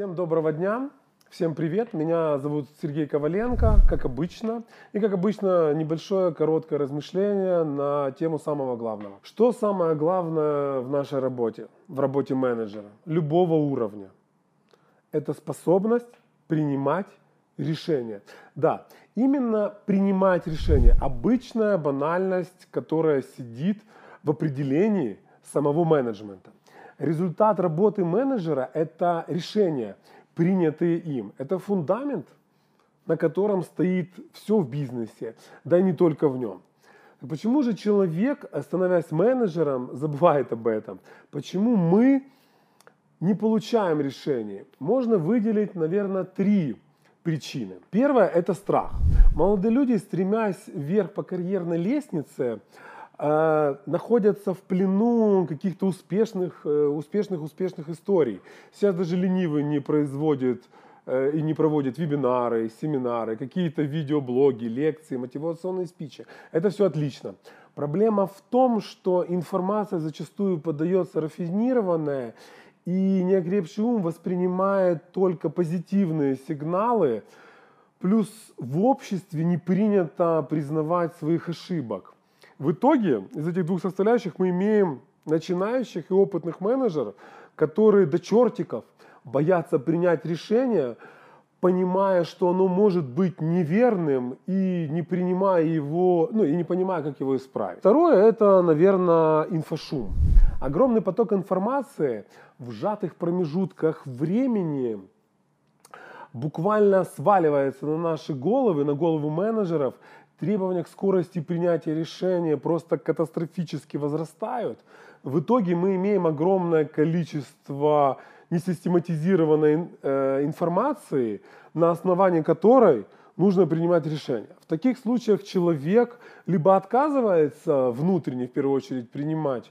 Всем доброго дня, всем привет. Меня зовут Сергей Коваленко, как обычно. И как обычно, небольшое короткое размышление на тему самого главного. Что самое главное в нашей работе, в работе менеджера, любого уровня? Это способность принимать решения. Да, именно принимать решения. Обычная банальность, которая сидит в определении самого менеджмента. Результат работы менеджера – это решения, принятые им. Это фундамент, на котором стоит все в бизнесе, да и не только в нем. Почему же человек, становясь менеджером, забывает об этом? Почему мы не получаем решений? Можно выделить, наверное, три причины. Первое – это страх. Молодые люди, стремясь вверх по карьерной лестнице, находятся в плену каких-то успешных, э, успешных, успешных историй. Сейчас даже ленивый не производит э, и не проводит вебинары, семинары, какие-то видеоблоги, лекции, мотивационные спичи. Это все отлично. Проблема в том, что информация зачастую подается рафинированная, и неокрепший ум воспринимает только позитивные сигналы, плюс в обществе не принято признавать своих ошибок. В итоге из этих двух составляющих мы имеем начинающих и опытных менеджеров, которые до чертиков боятся принять решение, понимая, что оно может быть неверным и не принимая его, ну и не понимая, как его исправить. Второе, это, наверное, инфошум. Огромный поток информации в сжатых промежутках времени буквально сваливается на наши головы, на голову менеджеров, требования к скорости принятия решения просто катастрофически возрастают. В итоге мы имеем огромное количество несистематизированной э, информации, на основании которой нужно принимать решения. В таких случаях человек либо отказывается внутренне, в первую очередь, принимать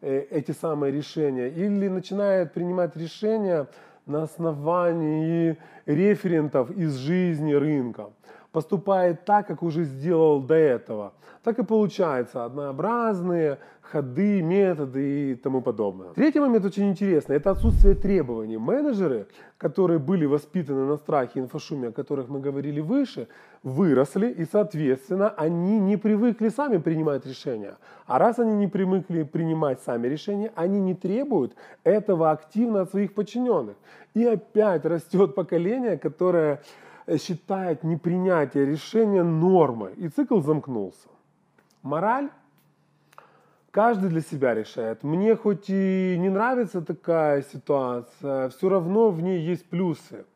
э, эти самые решения, или начинает принимать решения на основании референтов из жизни рынка поступает так, как уже сделал до этого. Так и получается однообразные ходы, методы и тому подобное. Третий момент очень интересный. Это отсутствие требований. Менеджеры, которые были воспитаны на страхе и инфошуме, о которых мы говорили выше, выросли и, соответственно, они не привыкли сами принимать решения. А раз они не привыкли принимать сами решения, они не требуют этого активно от своих подчиненных. И опять растет поколение, которое считает непринятие решения нормой, и цикл замкнулся. Мораль каждый для себя решает. Мне хоть и не нравится такая ситуация, все равно в ней есть плюсы.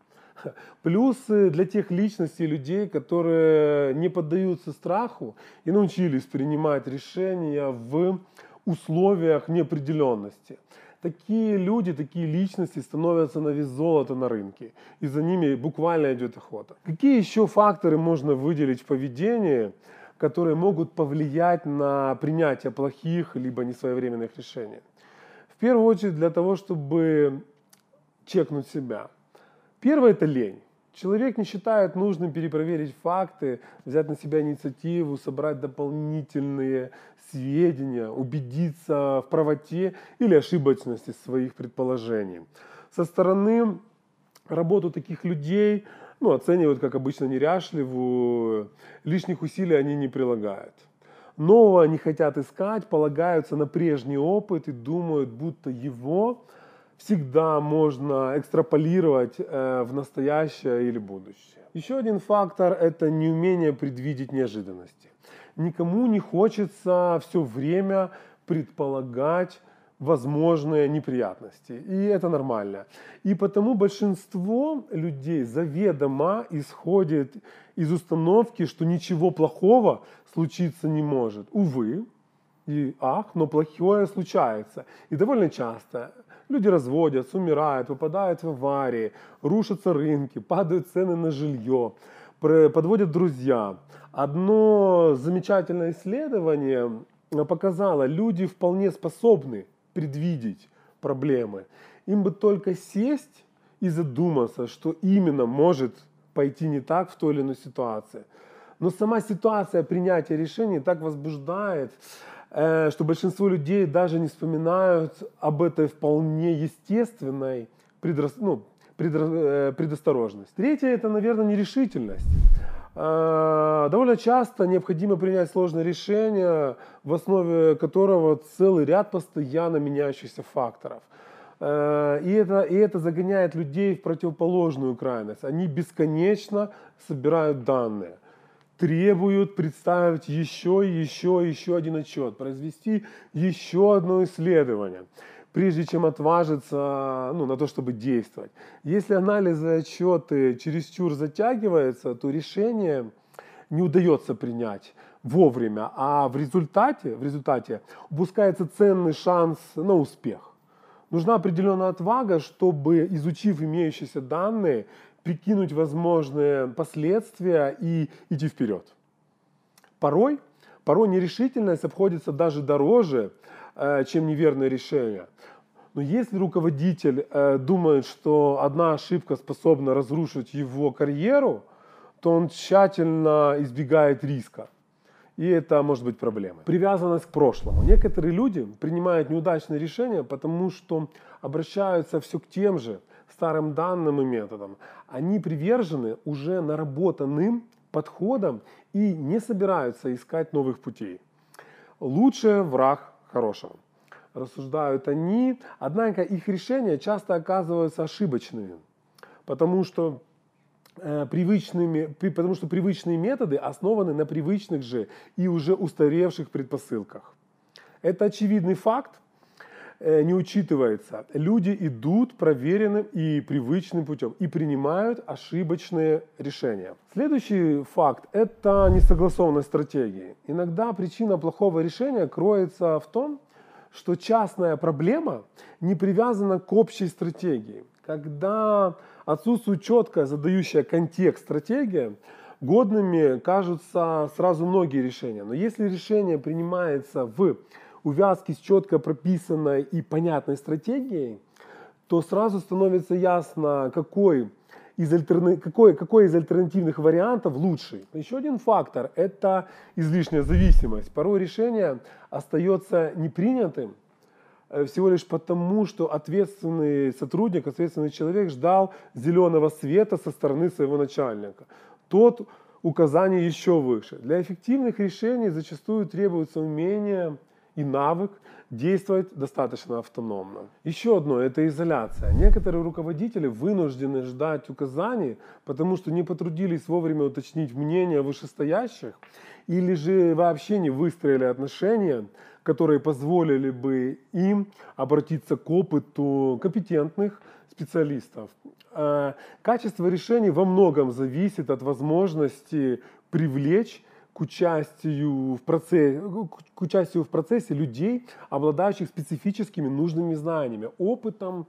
Плюсы для тех личностей, людей, которые не поддаются страху и научились принимать решения в условиях неопределенности такие люди, такие личности становятся на вес золота на рынке. И за ними буквально идет охота. Какие еще факторы можно выделить в поведении, которые могут повлиять на принятие плохих либо несвоевременных решений? В первую очередь для того, чтобы чекнуть себя. Первое – это лень. Человек не считает нужным перепроверить факты, взять на себя инициативу, собрать дополнительные сведения, убедиться в правоте или ошибочности своих предположений. Со стороны работу таких людей ну, оценивают, как обычно, неряшливую, лишних усилий они не прилагают. Нового не хотят искать, полагаются на прежний опыт и думают, будто его всегда можно экстраполировать э, в настоящее или будущее. Еще один фактор – это неумение предвидеть неожиданности. Никому не хочется все время предполагать возможные неприятности. И это нормально. И потому большинство людей заведомо исходит из установки, что ничего плохого случиться не может. Увы, и ах, но плохое случается. И довольно часто Люди разводятся, умирают, попадают в аварии, рушатся рынки, падают цены на жилье, подводят друзья. Одно замечательное исследование показало, люди вполне способны предвидеть проблемы. Им бы только сесть и задуматься, что именно может пойти не так в той или иной ситуации. Но сама ситуация принятия решений так возбуждает, Э, что большинство людей даже не вспоминают об этой вполне естественной предрас... ну, э, предосторожность. Третье – это, наверное, нерешительность. Э, довольно часто необходимо принять сложное решение, в основе которого целый ряд постоянно меняющихся факторов. Э, и это, и это загоняет людей в противоположную крайность. Они бесконечно собирают данные, требуют представить еще, еще, еще один отчет, произвести еще одно исследование прежде чем отважиться ну, на то, чтобы действовать. Если анализы отчеты чересчур затягиваются, то решение не удается принять вовремя, а в результате, в результате упускается ценный шанс на успех. Нужна определенная отвага, чтобы, изучив имеющиеся данные, прикинуть возможные последствия и идти вперед. Порой, порой нерешительность обходится даже дороже, Э, чем неверное решение. Но если руководитель э, думает, что одна ошибка способна разрушить его карьеру, то он тщательно избегает риска. И это может быть проблемой. Привязанность к прошлому. Некоторые люди принимают неудачные решения, потому что обращаются все к тем же старым данным и методам. Они привержены уже наработанным подходам и не собираются искать новых путей. Лучший враг хорошего. Рассуждают они, однако их решения часто оказываются ошибочными, потому что привычными, потому что привычные методы основаны на привычных же и уже устаревших предпосылках. Это очевидный факт, э, не учитывается. Люди идут проверенным и привычным путем и принимают ошибочные решения. Следующий факт – это несогласованность стратегии. Иногда причина плохого решения кроется в том, что частная проблема не привязана к общей стратегии. Когда отсутствует четко задающая контекст стратегия, годными кажутся сразу многие решения. Но если решение принимается в увязке с четко прописанной и понятной стратегией, то сразу становится ясно, какой из, альтерна... какой, какой из альтернативных вариантов лучший. Еще один фактор – это излишняя зависимость. Порой решение остается непринятым всего лишь потому, что ответственный сотрудник, ответственный человек ждал зеленого света со стороны своего начальника. Тот указание еще выше. Для эффективных решений зачастую требуется умение и навык действовать достаточно автономно. Еще одно – это изоляция. Некоторые руководители вынуждены ждать указаний, потому что не потрудились вовремя уточнить мнение вышестоящих или же вообще не выстроили отношения, которые позволили бы им обратиться к опыту компетентных специалистов. Э, качество решений во многом зависит от возможности привлечь к участию, в процессе, к участию в процессе людей, обладающих специфическими нужными знаниями, опытом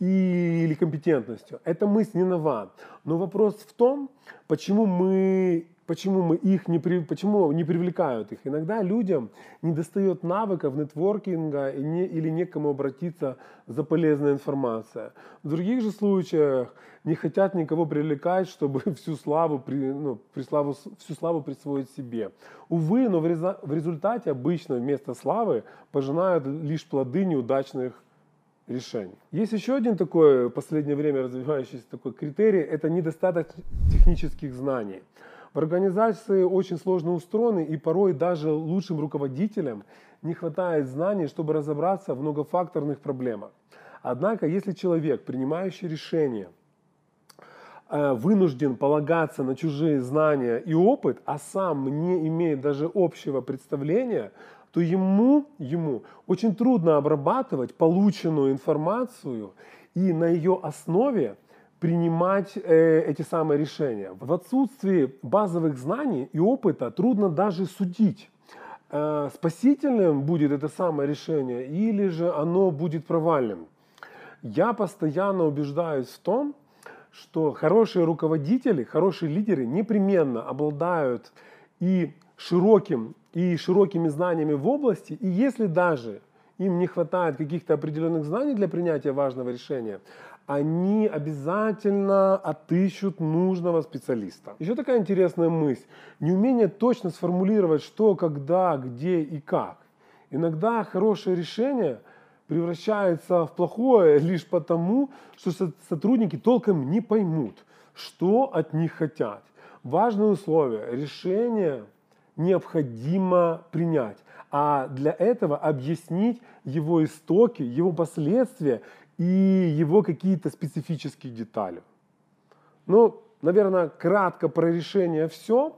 или компетентностью. Эта мысль не нова. Но вопрос в том, почему мы почему мы их не, при, почему не привлекают их. Иногда людям не достает навыков нетворкинга и не, или некому обратиться за полезной информацией. В других же случаях не хотят никого привлекать, чтобы всю славу, при, ну, при славу, всю славу присвоить себе. Увы, но в, реза, в результате обычно вместо славы пожинают лишь плоды неудачных решений. Есть еще один такой в последнее время развивающийся такой критерий, это недостаток технических знаний. В организации очень сложно устроены, и порой даже лучшим руководителям не хватает знаний, чтобы разобраться в многофакторных проблемах. Однако, если человек, принимающий решения, э, вынужден полагаться на чужие знания и опыт, а сам не имеет даже общего представления, то ему, ему очень трудно обрабатывать полученную информацию и на ее основе принимать э, эти самые решения. В отсутствии базовых знаний и опыта трудно даже судить, э, спасительным будет это самое решение или же оно будет провальным. Я постоянно убеждаюсь в том, что хорошие руководители, хорошие лидеры непременно обладают и широким и широкими знаниями в области, и если даже им не хватает каких-то определенных знаний для принятия важного решения, они обязательно отыщут нужного специалиста. Еще такая интересная мысль. Неумение точно сформулировать, что, когда, где и как. Иногда хорошее решение превращается в плохое лишь потому, что сотрудники толком не поймут, что от них хотят. Важное условие – решение необходимо принять, а для этого объяснить его истоки, его последствия и его какие-то специфические детали. Ну, наверное, кратко про решение все.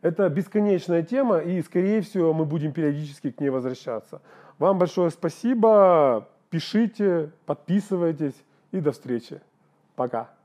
Это бесконечная тема, и, скорее всего, мы будем периодически к ней возвращаться. Вам большое спасибо. Пишите, подписывайтесь и до встречи. Пока.